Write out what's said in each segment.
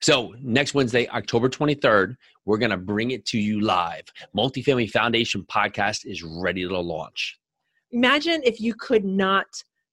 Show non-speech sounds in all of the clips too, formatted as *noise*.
So, next Wednesday, October 23rd, we're going to bring it to you live. Multifamily Foundation podcast is ready to launch. Imagine if you could not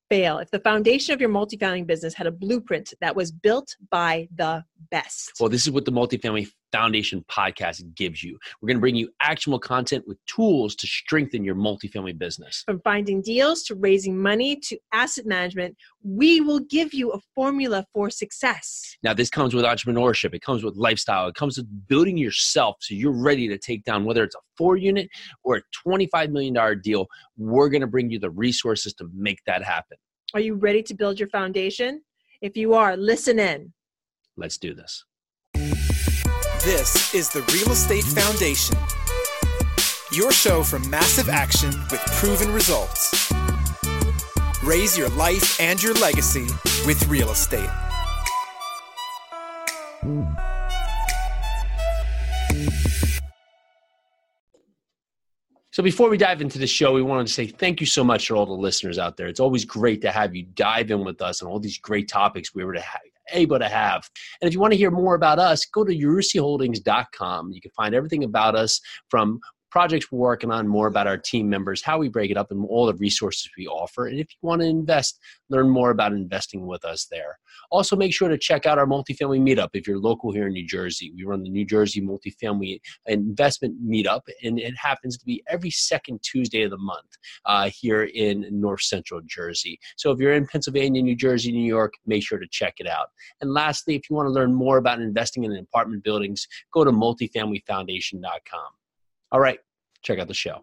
fail, if the foundation of your multifamily business had a blueprint that was built by the best. Well, this is what the Multifamily Foundation podcast gives you. We're going to bring you actionable content with tools to strengthen your multifamily business. From finding deals to raising money to asset management, we will give you a formula for success. Now, this comes with entrepreneurship, it comes with lifestyle, it comes with building yourself so you're ready to take down whether it's a four unit or a $25 million deal. We're going to bring you the resources to make that happen. Are you ready to build your foundation? If you are, listen in. Let's do this. This is the Real Estate Foundation, your show for massive action with proven results. Raise your life and your legacy with real estate. So before we dive into the show, we wanted to say thank you so much to all the listeners out there. It's always great to have you dive in with us on all these great topics we were to ha- able to have. And if you want to hear more about us, go to yarusiholdings.com. You can find everything about us from projects we're working on, more about our team members, how we break it up, and all the resources we offer. And if you want to invest, learn more about investing with us there. Also, make sure to check out our multifamily meetup if you're local here in New Jersey. We run the New Jersey Multifamily Investment Meetup, and it happens to be every second Tuesday of the month uh, here in North Central Jersey. So if you're in Pennsylvania, New Jersey, New York, make sure to check it out. And lastly, if you want to learn more about investing in apartment buildings, go to multifamilyfoundation.com. All right, check out the show.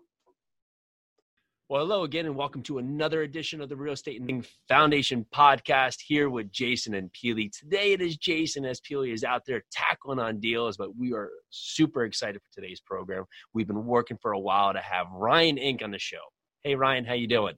Well, hello again, and welcome to another edition of the Real Estate Foundation podcast here with Jason and Pili. Today it is Jason as Pili is out there tackling on deals, but we are super excited for today's program. We've been working for a while to have Ryan Enk on the show. Hey, Ryan, how you doing?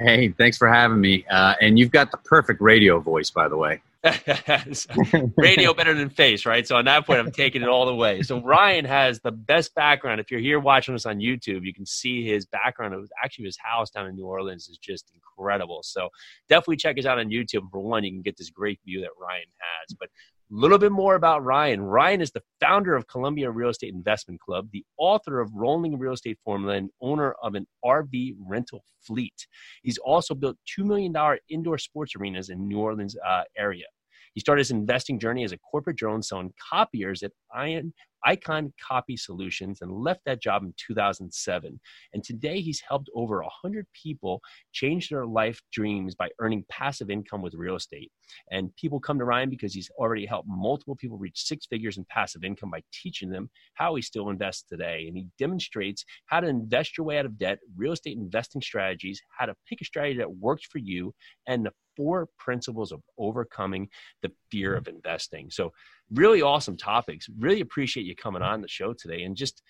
Hey, thanks for having me. Uh, and you've got the perfect radio voice, by the way. *laughs* radio better than face, right? So on that point, I'm taking it all the way. So Ryan has the best background. If you're here watching us on YouTube, you can see his background. It was actually his house down in New Orleans is just incredible. So definitely check us out on YouTube. For one, you can get this great view that Ryan has. But a little bit more about Ryan. Ryan is the founder of Columbia Real Estate Investment Club, the author of Rolling Real Estate Formula, and owner of an RV rental fleet. He's also built $2 million indoor sports arenas in New Orleans uh, area. He started his investing journey as a corporate drone selling copiers at Iron, Icon Copy Solutions and left that job in 2007. And today he's helped over 100 people change their life dreams by earning passive income with real estate. And people come to Ryan because he's already helped multiple people reach six figures in passive income by teaching them how he still invests today. And he demonstrates how to invest your way out of debt, real estate investing strategies, how to pick a strategy that works for you, and the four principles of overcoming the fear mm-hmm. of investing. So, really awesome topics. Really appreciate you coming on the show today. And just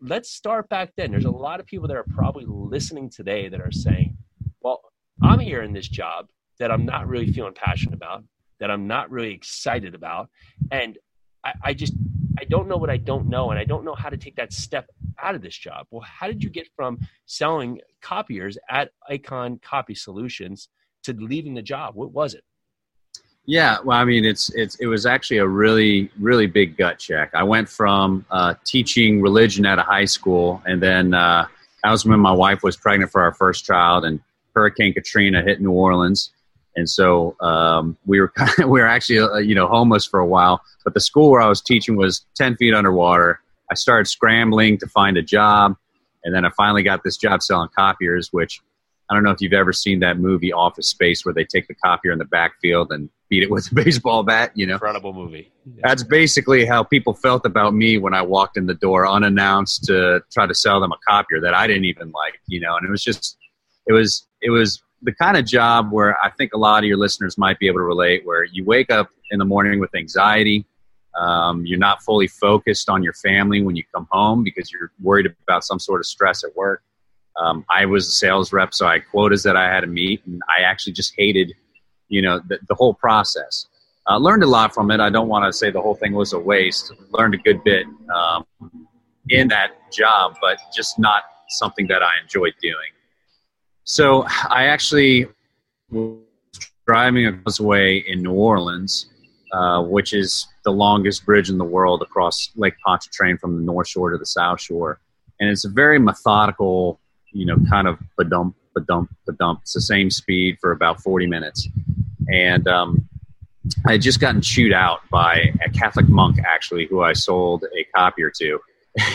let's start back then. There's a lot of people that are probably listening today that are saying, well, I'm here in this job that I'm not really feeling passionate about, that I'm not really excited about. And I, I just, I don't know what I don't know. And I don't know how to take that step out of this job. Well, how did you get from selling copiers at Icon Copy Solutions to leaving the job? What was it? Yeah, well, I mean, it's it's it was actually a really really big gut check. I went from uh, teaching religion at a high school, and then uh, that was when my wife was pregnant for our first child, and Hurricane Katrina hit New Orleans, and so um, we were *laughs* kind of, we were actually uh, you know homeless for a while. But the school where I was teaching was ten feet underwater. I started scrambling to find a job, and then I finally got this job selling copiers, which I don't know if you've ever seen that movie Office Space where they take the copier in the backfield and beat it with a *laughs* baseball bat, you know. Incredible movie. Yeah. That's basically how people felt about me when I walked in the door unannounced to try to sell them a copier that I didn't even like, you know, and it was just it was it was the kind of job where I think a lot of your listeners might be able to relate where you wake up in the morning with anxiety, um, you're not fully focused on your family when you come home because you're worried about some sort of stress at work um, I was a sales rep, so I had quotas that I had to meet, and I actually just hated, you know, the, the whole process. Uh, learned a lot from it. I don't want to say the whole thing was a waste. Learned a good bit um, in that job, but just not something that I enjoyed doing. So I actually was driving across the way in New Orleans, uh, which is the longest bridge in the world across Lake Pontchartrain from the north shore to the south shore. And it's a very methodical, you know, kind of dump, dump, dump. It's the same speed for about 40 minutes. And um, I had just gotten chewed out by a Catholic monk, actually, who I sold a copier to. *laughs*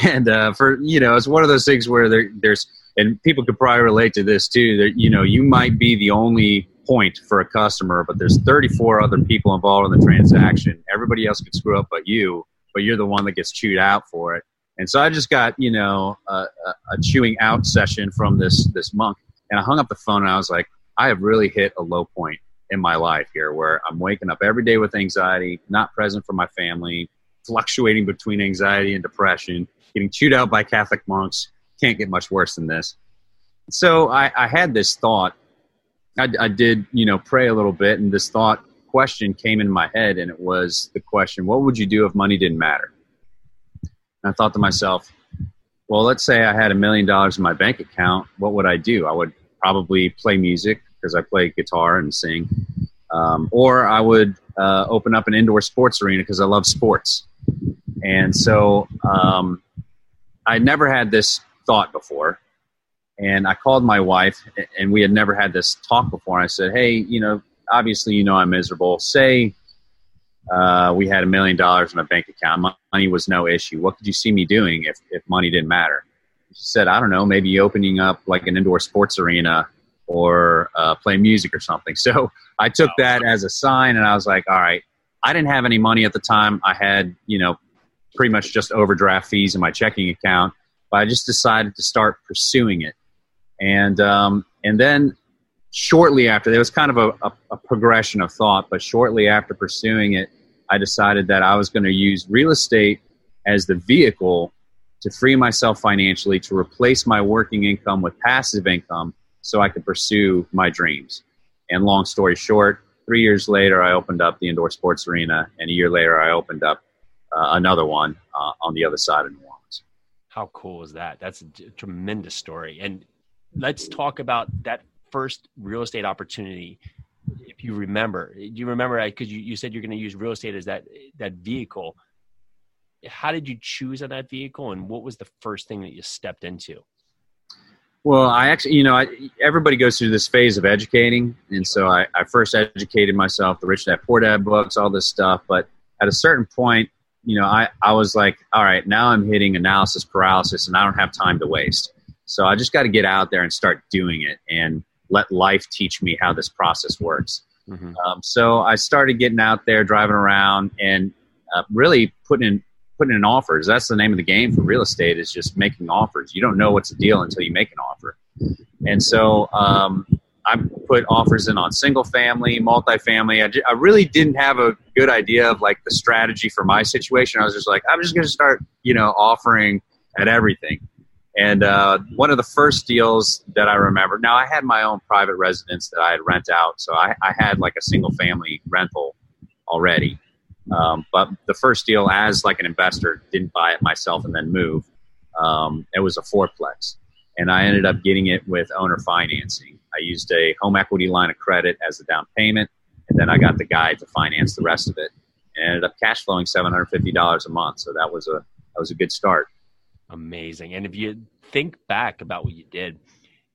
And uh, for, you know, it's one of those things where there, there's, and people could probably relate to this too, that, you know, you might be the only point for a customer, but there's 34 other people involved in the transaction. Everybody else could screw up but you, but you're the one that gets chewed out for it. And so I just got, you know, a, a chewing out session from this this monk, and I hung up the phone and I was like, I have really hit a low point in my life here, where I'm waking up every day with anxiety, not present for my family, fluctuating between anxiety and depression, getting chewed out by Catholic monks. Can't get much worse than this. So I, I had this thought I, I did, you know, pray a little bit, and this thought question came in my head, and it was the question, "What would you do if money didn't matter?" And I thought to myself, well, let's say I had a million dollars in my bank account. What would I do? I would probably play music because I play guitar and sing, um, or I would uh, open up an indoor sports arena because I love sports. And so um, I never had this thought before. And I called my wife, and we had never had this talk before. And I said, "Hey, you know, obviously, you know, I'm miserable. Say uh, we had a million dollars in a bank account. Money was no issue. What could you see me doing if, if money didn't matter?" She said, "I don't know, maybe opening up like an indoor sports arena or uh, play music or something." *laughs* So I took that as a sign, and I was like, "All right." I didn't have any money at the time. I had, you know, pretty much just overdraft fees in my checking account. But I just decided to start pursuing it and um, and then shortly after, there was kind of a, a, a progression of thought. But shortly after pursuing it, I decided that I was going to use real estate as the vehicle to free myself financially to replace my working income with passive income so I could pursue my dreams. And long story short, three years later, I opened up the indoor sports arena, and a year later, I opened up uh, another one uh, on the other side of New Orleans. How cool is that? That's a tremendous story. And let's talk about that first real estate opportunity if you remember do you remember because you, you said you're going to use real estate as that that vehicle. How did you choose on that vehicle and what was the first thing that you stepped into? Well i actually you know I, everybody goes through this phase of educating and so I, I first educated myself the rich dad poor dad books all this stuff but at a certain point you know I, I was like all right now i'm hitting analysis paralysis and i don't have time to waste. So I just got to get out there and start doing it and let life teach me how this process works. Mm-hmm. Um, so I started getting out there, driving around, and uh, really putting in putting in offers. That's the name of the game for real estate is just making offers. You don't know what's a deal until you make an offer. And so um, I put offers in on single family, multifamily. I, j- I really didn't have a good idea of like the strategy for my situation. I was just like, I'm just going to start, you know, offering at everything. And uh, one of the first deals that I remember, now I had my own private residence that I had rent out, so I, I had like a single family rental already. Um, but the first deal, as like an investor, didn't buy it myself and then move. Um, it was a fourplex, and I ended up getting it with owner financing. I used a home equity line of credit as a down payment, and then I got the guy to finance the rest of it, and ended up cash flowing seven hundred fifty dollars a month. So that was a that was a good start. Amazing. And if you think back about what you did,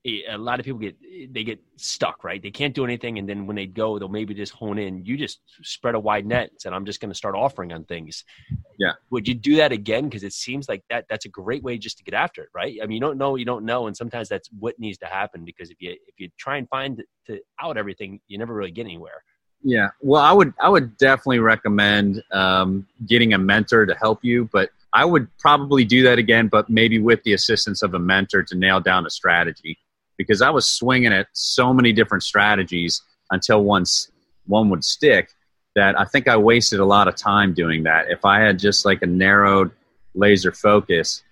a lot of people get they get stuck, right? They can't do anything, and then when they go, they'll maybe just hone in. You just spread a wide net and said, "I'm just going to start offering on things." Yeah. Would you do that again? Because it seems like that that's a great way just to get after it, right? I mean, you don't know, you don't know, and sometimes that's what needs to happen. Because if you if you try and find to out everything, you never really get anywhere. Yeah. Well, I would I would definitely recommend um, getting a mentor to help you, but I would probably do that again, but maybe with the assistance of a mentor to nail down a strategy because I was swinging at so many different strategies until once one would stick that I think I wasted a lot of time doing that. If I had just like a narrowed laser focus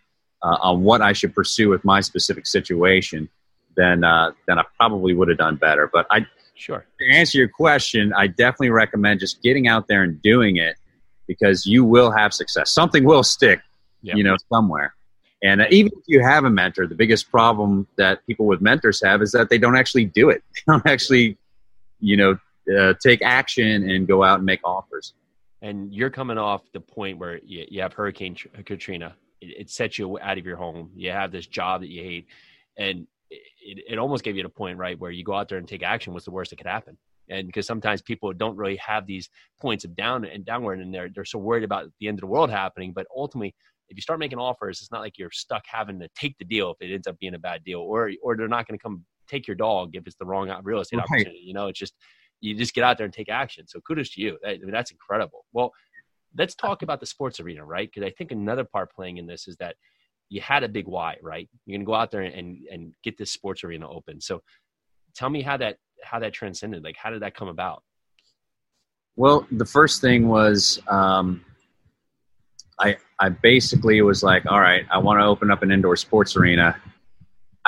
uh, on what I should pursue with my specific situation, then uh, then I probably would have done better. But I sure to answer your question, I definitely recommend just getting out there and doing it because you will have success. Something will stick, yep. you know, somewhere. And uh, even if you have a mentor, the biggest problem that people with mentors have is that they don't actually do it. *laughs* They don't actually, you know, uh, take action and go out and make offers. and you're coming off the point where you, you have Hurricane Katrina. It, it, sets you out of your home. You have this job that you hate, and it, it almost gave you the point right where you go out there and take action. What's the worst that could happen? And because sometimes people don't really have these points of down and downward, and they're they're so worried about the end of the world happening. But ultimately, if you start making offers, it's not like you're stuck having to take the deal if it ends up being a bad deal, or or they're not going to come take your dog if it's the wrong uh, real estate right. opportunity. You know, it's just you just get out there and take action. So kudos to you. I mean, that's incredible. Well, let's talk about the sports arena, right? Because I think another part playing in this is that you had a big why, right? You're going to go out there and and get this sports arena open. So tell me how that how that transcended. Like, how did that come about? Well, the first thing was um, I I basically was like, all right, I want to open up an indoor sports arena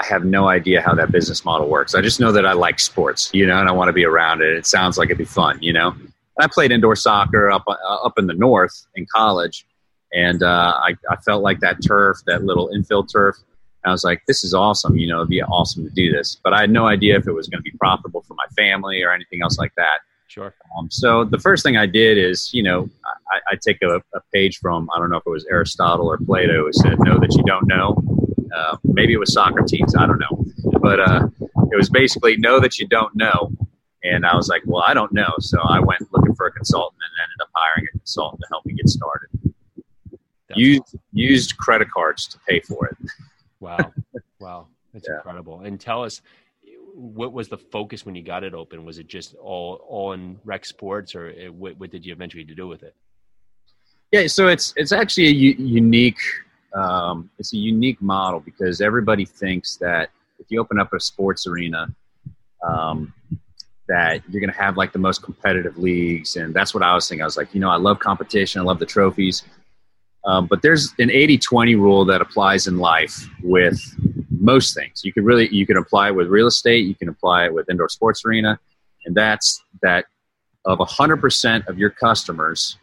I have no idea how that business model works. I just know that I like sports, you know, and I want to be around it. It sounds like it'd be fun, you know. And I played indoor soccer up uh, up in the north in college, and uh, I, I felt like that turf, that little infield turf. I was like, this is awesome. You know, it'd be awesome to do this. But I had no idea if it was going to be profitable for my family or anything else like that. Sure. Um, so the first thing I did is, you know, I, I take a, a, page from, I don't know if it was Aristotle or Plato, who said, know that you don't know. Uh, maybe it was Socrates. I don't know. But uh, it was basically know that you don't know. And I was like, well, I don't know. So I went looking for a consultant and ended up hiring a consultant to help me get started. used, awesome. used credit cards to pay for it. *laughs* Wow. Wow. That's yeah. incredible. And tell us, what was the focus when you got it open? Was it just all all in rec sports, or it, what, what, did you eventually do with it? Yeah, so it's it's actually a u- unique um, it's a unique model because everybody thinks that if you open up a sports arena, um, that you're going to have like the most competitive leagues, and that's what I was thinking. I was like, you know, I love competition, I love the trophies, um, but there's an 80-20 rule that applies in life with most things. You can really you can apply it with real estate, you can apply it with indoor sports arena, and that's that of 100% of your customers,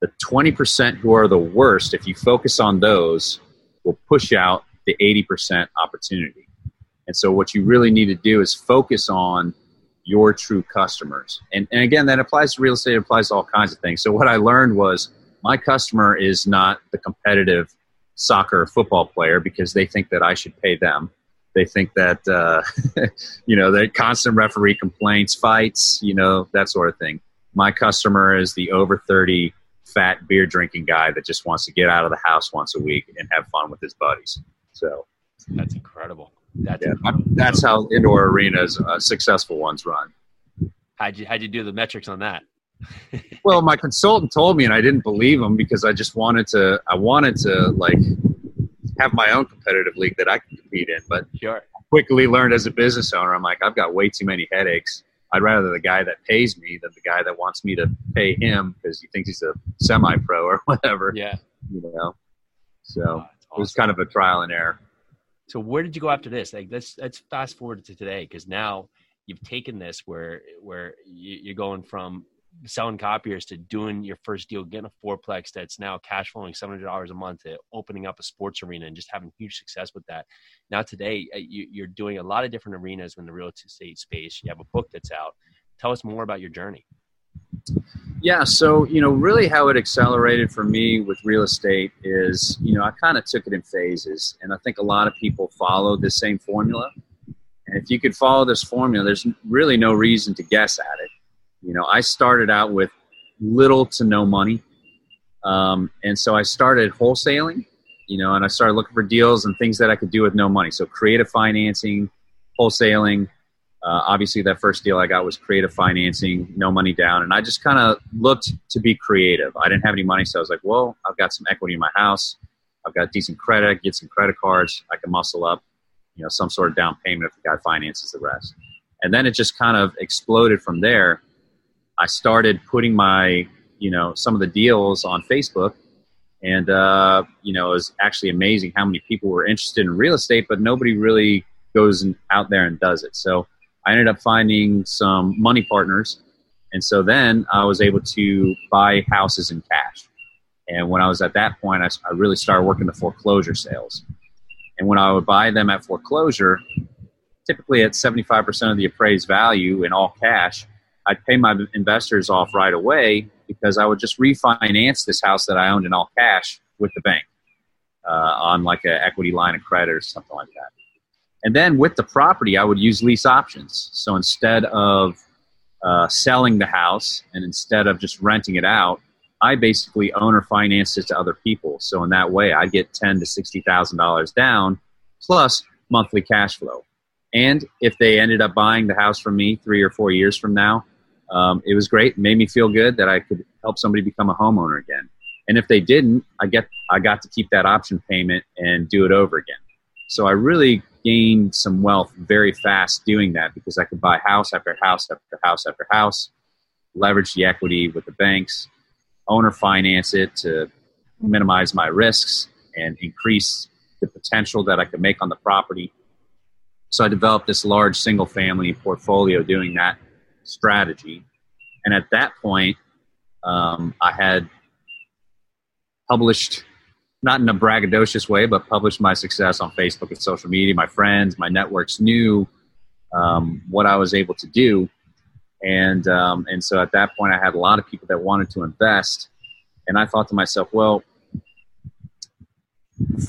the 20% who are the worst, if you focus on those, will push out the 80% opportunity. And so, what you really need to do is focus on your true customers. And, and again, that applies to real estate, it applies to all kinds of things. So, what I learned was my customer is not the competitive soccer football player because they think that I should pay them. They think that, uh, *laughs* you know, the constant referee complaints, fights, you know, that sort of thing. My customer is the over 30 fat beer drinking guy that just wants to get out of the house once a week and have fun with his buddies. So that's incredible. That's yeah, incredible. that's how indoor arenas, uh, successful ones, run. How'd you how'd you do the metrics on that? Well, my consultant told me, and I didn't believe him because I just wanted to. I wanted to like have my own competitive league that I could compete in. But sure. quickly learned as a business owner, I'm like, I've got way too many headaches I'd rather the guy that pays me than the guy that wants me to pay him because he thinks he's a semi-pro or *laughs* whatever. Yeah, you know. So oh, awesome. it was kind of a trial and error. So where did you go after this? Like let's let's fast forward to today because now you've taken this where where you're going from selling copiers to doing your first deal, getting a fourplex that's now cash flowing seven hundred dollars a month, to opening up a sports arena and just having huge success with that. Now today, uh, you, are doing a lot of different arenas in the real estate space. You have a book that's out. Tell us more about your journey. Yeah, so you know, really, how it accelerated for me with real estate is, you know, I kind of took it in phases, and I think a lot of people follow the same formula. And if you could follow this formula, there's really no reason to guess at it you know, I started out with little to no money. Um, and so I started wholesaling, you know, and I started looking for deals and things that I could do with no money. So creative financing, wholesaling. Uh, obviously, that first deal I got was creative financing, no money down. And I just kind of looked to be creative. I didn't have any money, so I was like, well, I've got some equity in my house. I've got decent credit, get some credit cards. I can muscle up, you know, some sort of down payment if the guy finances the rest. And then it just kind of exploded from there. I started putting my, you know, some of the deals on Facebook. And, uh, you know, it was actually amazing how many people were interested in real estate, but nobody really goes out there and does it. So I ended up finding some money partners. And so then I was able to buy houses in cash. And when I was at that point, I, I really started working the foreclosure sales. And when I would buy them at foreclosure, typically at 75% of the appraised value in all cash, I'd pay my investors off right away, because I would just refinance this house that I owned in all cash with the bank uh, on like an equity line of credit or something like that. And then with the property, I would use lease options. So instead of uh, selling the house and instead of just renting it out, I basically owner financed it to other people. So in that way, I get ten to sixty thousand dollars down plus monthly cash flow. And if they ended up buying the house from me three or four years from now, um, it was great. It made me feel good that I could help somebody become a homeowner again. And if they didn't, I get I got to keep that option payment and do it over again. So I really gained some wealth very fast doing that because I could buy house after house after house after house, leverage the equity with the banks, owner finance it to minimize my risks and increase the potential that I could make on the property. So I developed this large single family portfolio doing that strategy. And at that point, um, I had published, not in a braggadocious way, but published my success on Facebook and social media. My friends, my networks knew um, what I was able to do. And, um, and so at that point, I had a lot of people that wanted to invest. And I thought to myself, well,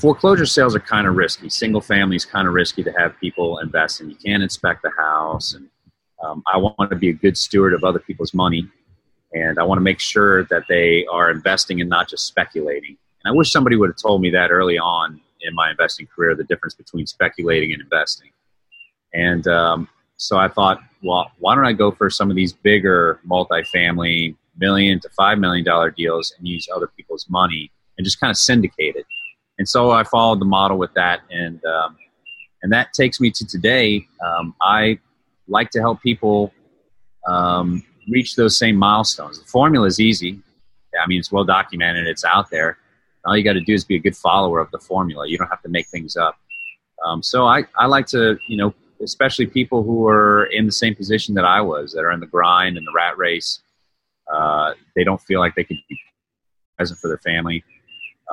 foreclosure sales are kind of risky. Single family is kind of risky to have people invest in. You can't inspect the house, and um, I want to be a good steward of other people's money, and I want to make sure that they are investing and not just speculating. And I wish somebody would have told me that early on in my investing career, the difference between speculating and investing. And um, so I thought, well, why don't I go for some of these bigger multifamily million to five million dollar deals and use other people's money and just kind of syndicate it and so I followed the model with that, and um, and that takes me to today. Um, I like to help people um, reach those same milestones. The formula is easy. I mean, it's well documented. It's out there. All you got to do is be a good follower of the formula. You don't have to make things up. Um, so I, I like to, you know, especially people who are in the same position that I was, that are in the grind and the rat race. Uh, they don't feel like they can be present for their family.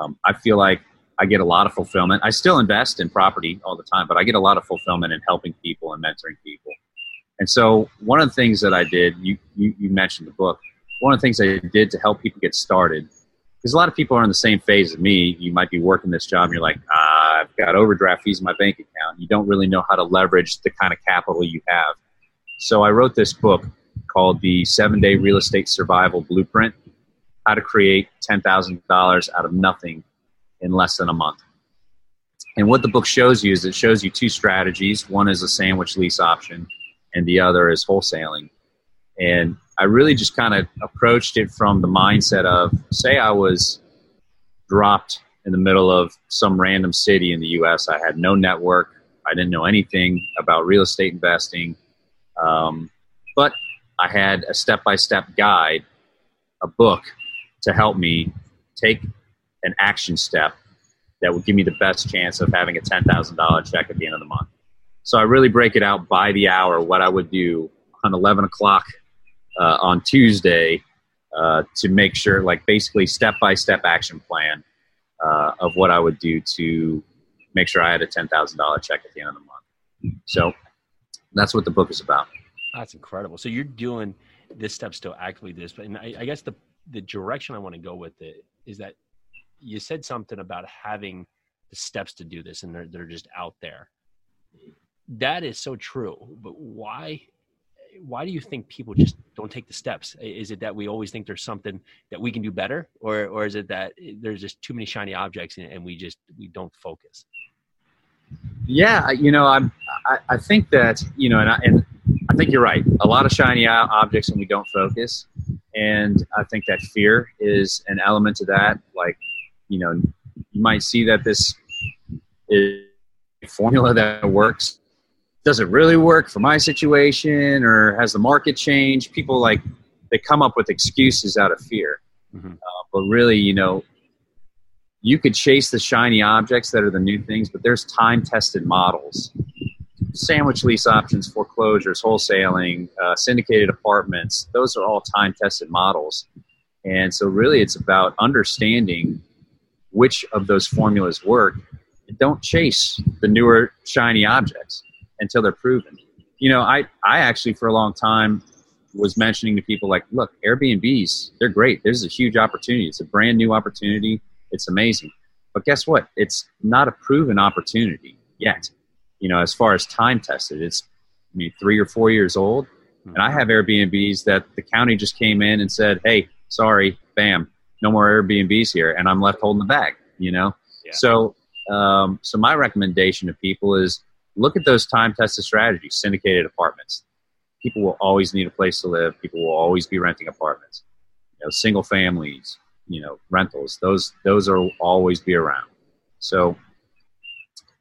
Um, I feel like I get a lot of fulfillment. I still invest in property all the time, but I get a lot of fulfillment in helping people and mentoring people. And so, one of the things that I did, you, you, you mentioned the book, one of the things I did to help people get started, because a lot of people are in the same phase as me. You might be working this job and you're like, ah, I've got overdraft fees in my bank account. You don't really know how to leverage the kind of capital you have. So, I wrote this book called The Seven Day Real Estate Survival Blueprint How to Create $10,000 Out of Nothing in less than a month. And what the book shows you is it shows you two strategies. One is a sandwich lease option, and the other is wholesaling. And I really just kind of approached it from the mindset of say I was dropped in the middle of some random city in the US. I had no network, I didn't know anything about real estate investing. Um, but I had a step by step guide, a book to help me take an action step that would give me the best chance of having a $10,000 check at the end of the month. So I really break it out by the hour what I would do on 11 o'clock uh, on Tuesday uh, to make sure, like basically step by step action plan uh, of what I would do to make sure I had a $10,000 check at the end of the month. So that's what the book is about. That's incredible. So you're doing this step still actively this, but I, I guess the the direction I want to go with it is that you said something about having the steps to do this and they're, they're just out there that is so true but why why do you think people just don't take the steps? Is it that we always think there's something that we can do better or or is it that there's just too many shiny objects and we just we don't focus? Yeah you know i'm i, I think that you know and I, and I think you're right. A lot of shiny objects and we don't focus. And i think that fear is an element to that. Like you know, you might see that this is a formula that works. Does it really work for my situation, or has the market changed? People like they come up with excuses out of fear, mm-hmm. uh, but really, you know, you could chase the shiny objects that are the new things, but there's time-tested models sandwich lease options, foreclosures, wholesaling, uh, syndicated apartments, those are all time tested models. And so, really, it's about understanding which of those formulas work. Don't chase the newer shiny objects until they're proven. You know, I, I actually for a long time was mentioning to people like, look, Airbnbs, they're great. There's a huge opportunity. It's a brand new opportunity. It's amazing. But guess what? It's not a proven opportunity yet. You know, as far as time tested, it's I mean, three or four years old. And I have Airbnbs that the county just came in and said, hey, sorry, bam, no more Airbnbs here. And I'm left holding the bag, you know? Yeah. So, um, so my recommendation to people is look at those time tested strategies, syndicated apartments. People will always need a place to live. People will always be renting apartments. You know, single families, you know, rentals. Those those are always be around. So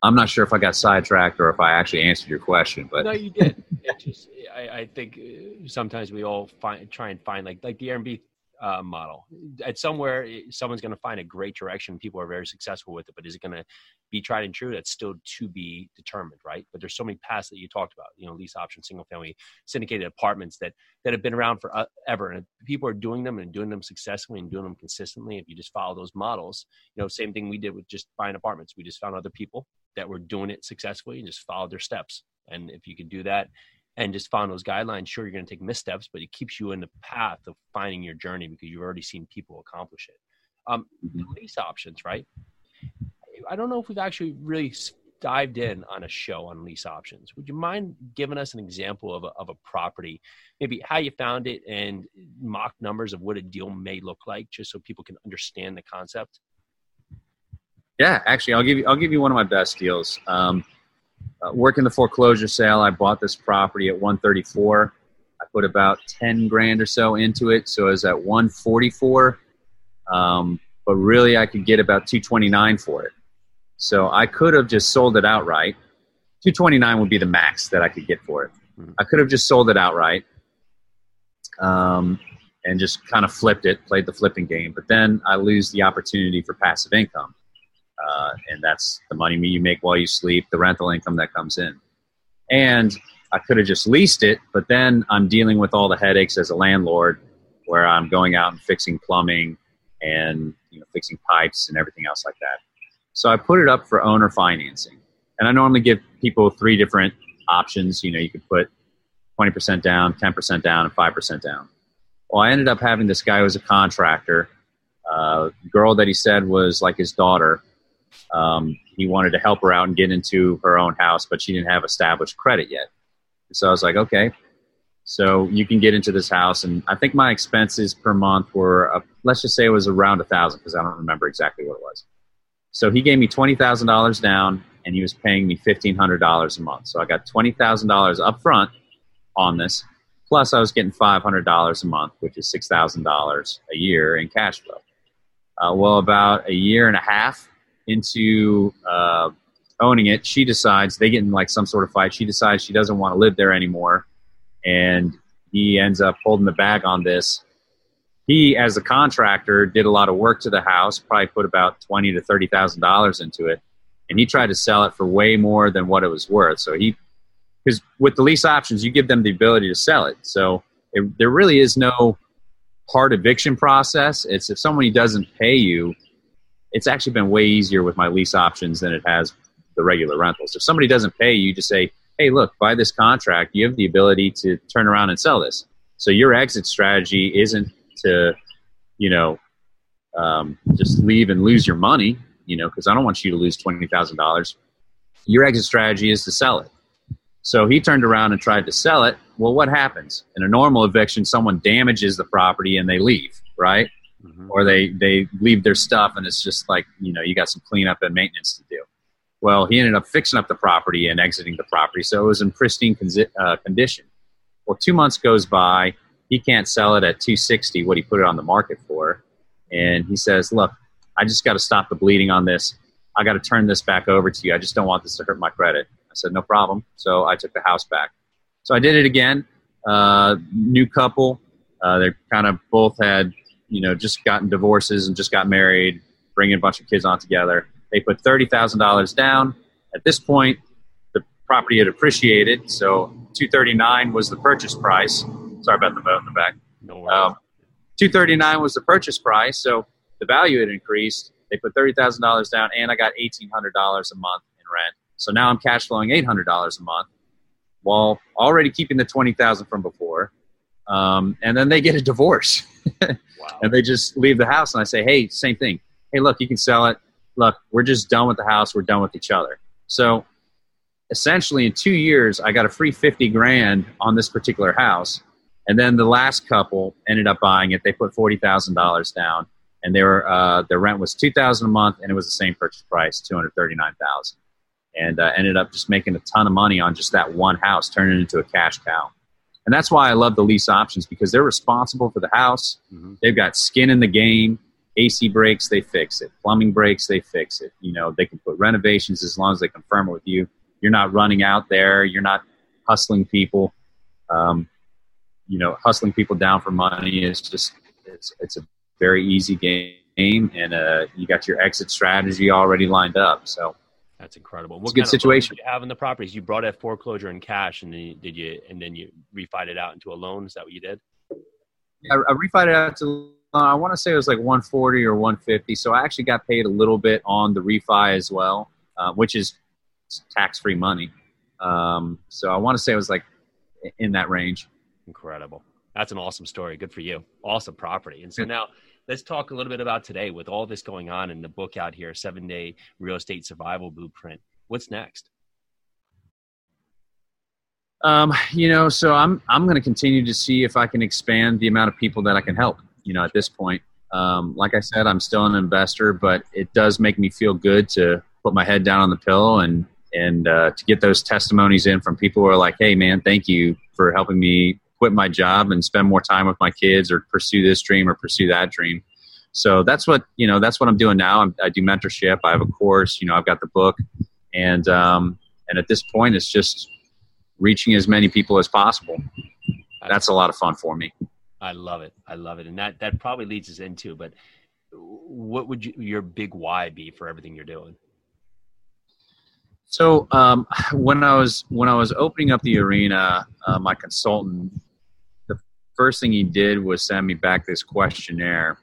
I'm not sure if I got sidetracked or if I actually answered your question, but no, you did. I, I think uh, sometimes we all find try and find like like the Airbnb uh, model. At somewhere, someone's going to find a great direction. People are very successful with it, but is it going to be tried and true? That's still to be determined, right? But there's so many paths that you talked about. You know, lease option, single family, syndicated apartments that that have been around forever, and people are doing them and doing them successfully and doing them consistently. If you just follow those models, you know, same thing we did with just buying apartments. We just found other people that were doing it successfully and just followed their steps. And if you can do that and just follow those guidelines, sure, you're going to take missteps, but it keeps you in the path of finding your journey because you've already seen people accomplish it. Um, lease options, right? I don't know if we've actually really dived in on a show on lease options. Would you mind giving us an example of a, of a property, maybe how you found it and mock numbers of what a deal may look like, just so people can understand the concept? Yeah, actually, I'll give you I'll give you one of my best deals. Um, uh, working the foreclosure sale, I bought this property at 134. I put about 10 grand or so into it, so I was at 144. Um, but really, I could get about 229 for it. So I could have just sold it outright. 229 would be the max that I could get for it. Mhm. I could have just sold it outright um, and just kind of flipped it, played the flipping game. But then I lose the opportunity for passive income. Uh, and that's the money you make while you sleep, the rental income that comes in. And I could have just leased it, but then I'm dealing with all the headaches as a landlord where I'm going out and fixing plumbing and you know, fixing pipes and everything else like that. So I put it up for owner financing. And I normally give people three different options. You know, you could put 20% down, 10% down, and 5% down. Well, I ended up having this guy who was a contractor, uh, girl that he said was like his daughter. Um, he wanted to help her out and get into her own house, but she didn't have established credit yet. So I was like, okay, so you can get into this house, and I think my expenses per month were, uh, let's just say it was around a thousand because I don't remember exactly what it was. So he gave me twenty thousand dollars down, and he was paying me fifteen hundred dollars a month. So I got twenty thousand dollars up front on this, plus I was getting five hundred dollars a month, which is six thousand dollars a year in cash flow. Uh, well, about a year and a half into uh, owning it, she decides they get in like some sort of fight. She decides she doesn't want to live there anymore, and he ends up holding the bag on this. He, as a contractor, did a lot of work to the house. Probably put about twenty to thirty thousand dollars into it, and he tried to sell it for way more than what it was worth. So he, because with the lease options, you give them the ability to sell it. So it, there really is no hard eviction process. It's if somebody doesn't pay you, it's actually been way easier with my lease options than it has the regular rentals. If somebody doesn't pay you, just say, hey, look, by this contract, you have the ability to turn around and sell this. So your exit strategy isn't to, you know, um, just leave and lose your money, you know, because I don't want you to lose $20,000. Your exit strategy is to sell it. So he turned around and tried to sell it. Well, what happens? In a normal eviction, someone damages the property and they leave, right? Mhm. or they they leave their stuff and it's just like you know you got some cleanup and maintenance to do. Well he ended up fixing up the property and exiting the property so it was in pristine uh, condition. Well two months goes by he can't sell it at 260 what he put it on the market for and he says look i just got to stop the bleeding on this. I got to turn this back over to you. I just don't want this to hurt my credit. I said no problem. So i took the house back. So i did it again. Uh, new couple uh, they kind of both had you know, just gotten divorces and just got married, bringing a bunch of kids on together. They put thirty thousand dollars down. At this point, the property had appreciated, so two thirty nine was the purchase price. Sorry about the boat in the back. No. Um, two thirty nine was the purchase price, so the value had increased. They put thirty thousand dollars down, and I got eighteen hundred dollars a month in rent. So now I'm cash flowing eight hundred dollars a month, while already keeping the twenty thousand from before. Um, and then they get a divorce, *laughs* Wow. and they just leave the house. And I say, hey, same thing. Hey, look, you can sell it. Look, we're just done with the house. We're done with each other. So essentially, in two years, I got a free fifty grand on this particular house, and then the last couple ended up buying it. They put forty thousand dollars down, and they were uh, their rent was two thousand a month, and it was the same purchase price, two hundred thirty nine thousand, and uh, ended up just making a ton of money on just that one house, turning it into a cash cow. And that's why I love the lease options because they're responsible for the house. Mhm. They've got skin in the game. AC breaks, they fix it. Plumbing breaks, they fix it. You know, they can put renovations as long as they confirm it with you. You're not running out there. You're not hustling people. Um, you know, hustling people down for money is just it's it's a very easy game, and uh, you got your exit strategy already lined up. So That's incredible. What good kind of situation. you have in the properties? You brought a foreclosure in cash, and then you, did you and then you refied it out into a loan? Is that what you did? I, I refied it out to uh, I want to say it was like 140 or 150. So I actually got paid a little bit on the refi as well, uh, which is tax free money. Um, so I want to say it was like in that range. Incredible. That's an awesome story. Good for you. Awesome property. And so now let's talk a little bit about today with all this going on in the book out here, Seven Day Real Estate Survival Blueprint. What's next? Um, you know, so I'm I'm going to continue to see if I can expand the amount of people that I can help. You know, at this point, um, like I said, I'm still an investor, but it does make me feel good to put my head down on the pillow and and uh, to get those testimonies in from people who are like, "Hey, man, thank you for helping me quit my job and spend more time with my kids, or pursue this dream or pursue that dream." So that's what you know. That's what I'm doing now. I'm, I do mentorship. I have a course. You know, I've got the book, and um, and at this point, it's just reaching as many people as possible. That's a lot of fun for me. I love it. I love it. And that, that probably leads us into, but what would you, your big why be for everything you're doing? So um, *sighs* when I was when I was opening up the arena, uh, my consultant, first thing he did was send me back this questionnaire,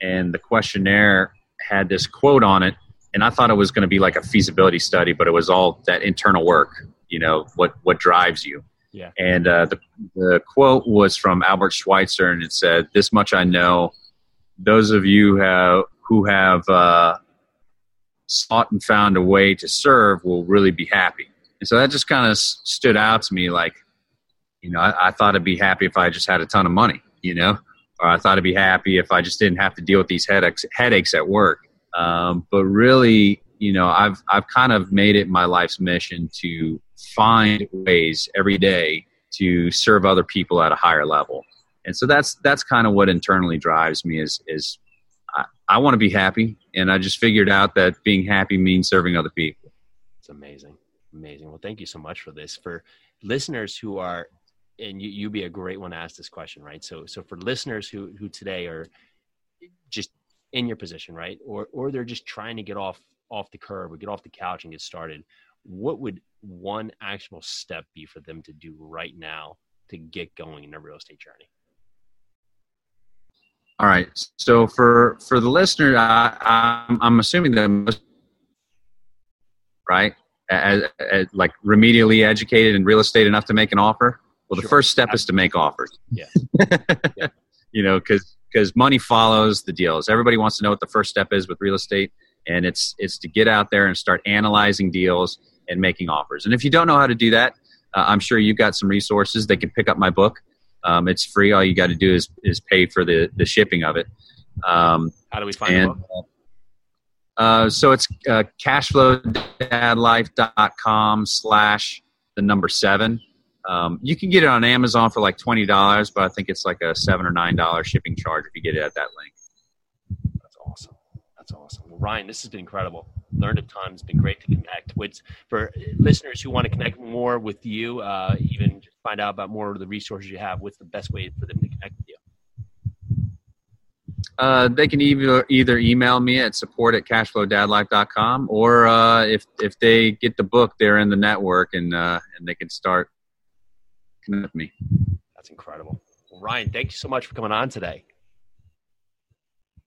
and the questionnaire had this quote on it, and I thought it was going to be like a feasibility study, but it was all that internal work. You know what what drives you. Yeah. And uh, the the quote was from Albert Schweitzer, and it said, "This much I know: those of you have, who have uh, sought and found a way to serve will really be happy." And so that just kind of s- stood out to me. Like, you know, I, I thought I'd be happy if I just had a ton of money. You know, or I thought I'd be happy if I just didn't have to deal with these headaches headaches at work. Um, but really, you know, I've I've kind of made it my life's mission to find ways every day to serve other people at a higher level. And so that's that's kind of what internally drives me is is I, I want to be happy and I just figured out that being happy means serving other people. It's amazing. Amazing. Well, thank you so much for this. For listeners who are, and you, you'd be a great one to ask this question, right? So, so for listeners who, who today are just in your position, right? Or, or they're just trying to get off, off the curb or get off the couch and get started. What would one actionable step be for them to do right now to get going in their real estate journey? All right. So for for the listener, I, I'm, I'm assuming that right, as, as, like remedially educated in real estate enough to make an offer. Well, the Sure. first step is to make offers. Yeah. *laughs* Yeah. You know, because because money follows the deals. Everybody wants to know what the first step is with real estate, and it's it's to get out there and start analyzing deals and making offers. And if you don't know how to do that, uh, I'm sure you've got some resources. They can pick up my book. Um, it's free. All you got to do is is pay for the the shipping of it. Um, How do we find the and book? uh, so it's uh, cashflowdadlife.com slash the number seven. Um, you can get it on Amazon for like twenty dollars, but I think it's like a seven or nine dollar shipping charge if you get it at that link. That's awesome. That's awesome. Well, Ryan, this has been incredible. Learned a ton. It's been great to connect. With for listeners who want to connect more with you, uh, even find out about more of the resources you have. What's the best way for them to connect with you? Uh, they can either either email me at support at cashflowdadlife.com or uh, if if they get the book, they're in the network and uh, and they can start connect with me. That's incredible. Well, Ryan, thank you so much for coming on today.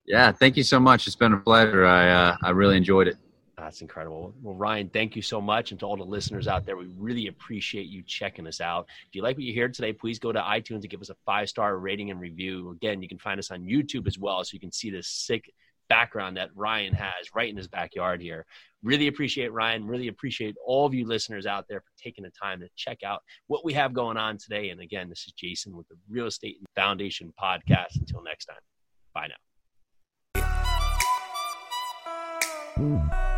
Yeah, thank you so much. It's been a pleasure. I uh, I really enjoyed it. That's incredible. Well, Ryan, thank you so much. And to all the listeners out there, we really appreciate you checking us out. If you like what you hear today, please go to iTunes and give us a five star rating and review. Again, you can find us on YouTube as well, so you can see this sick background that Ryan has right in his backyard here. Really appreciate Ryan. Really appreciate all of you listeners out there for taking the time to check out what we have going on today. And again, this is Jason with the Real Estate and Foundation podcast. Until next time, bye now.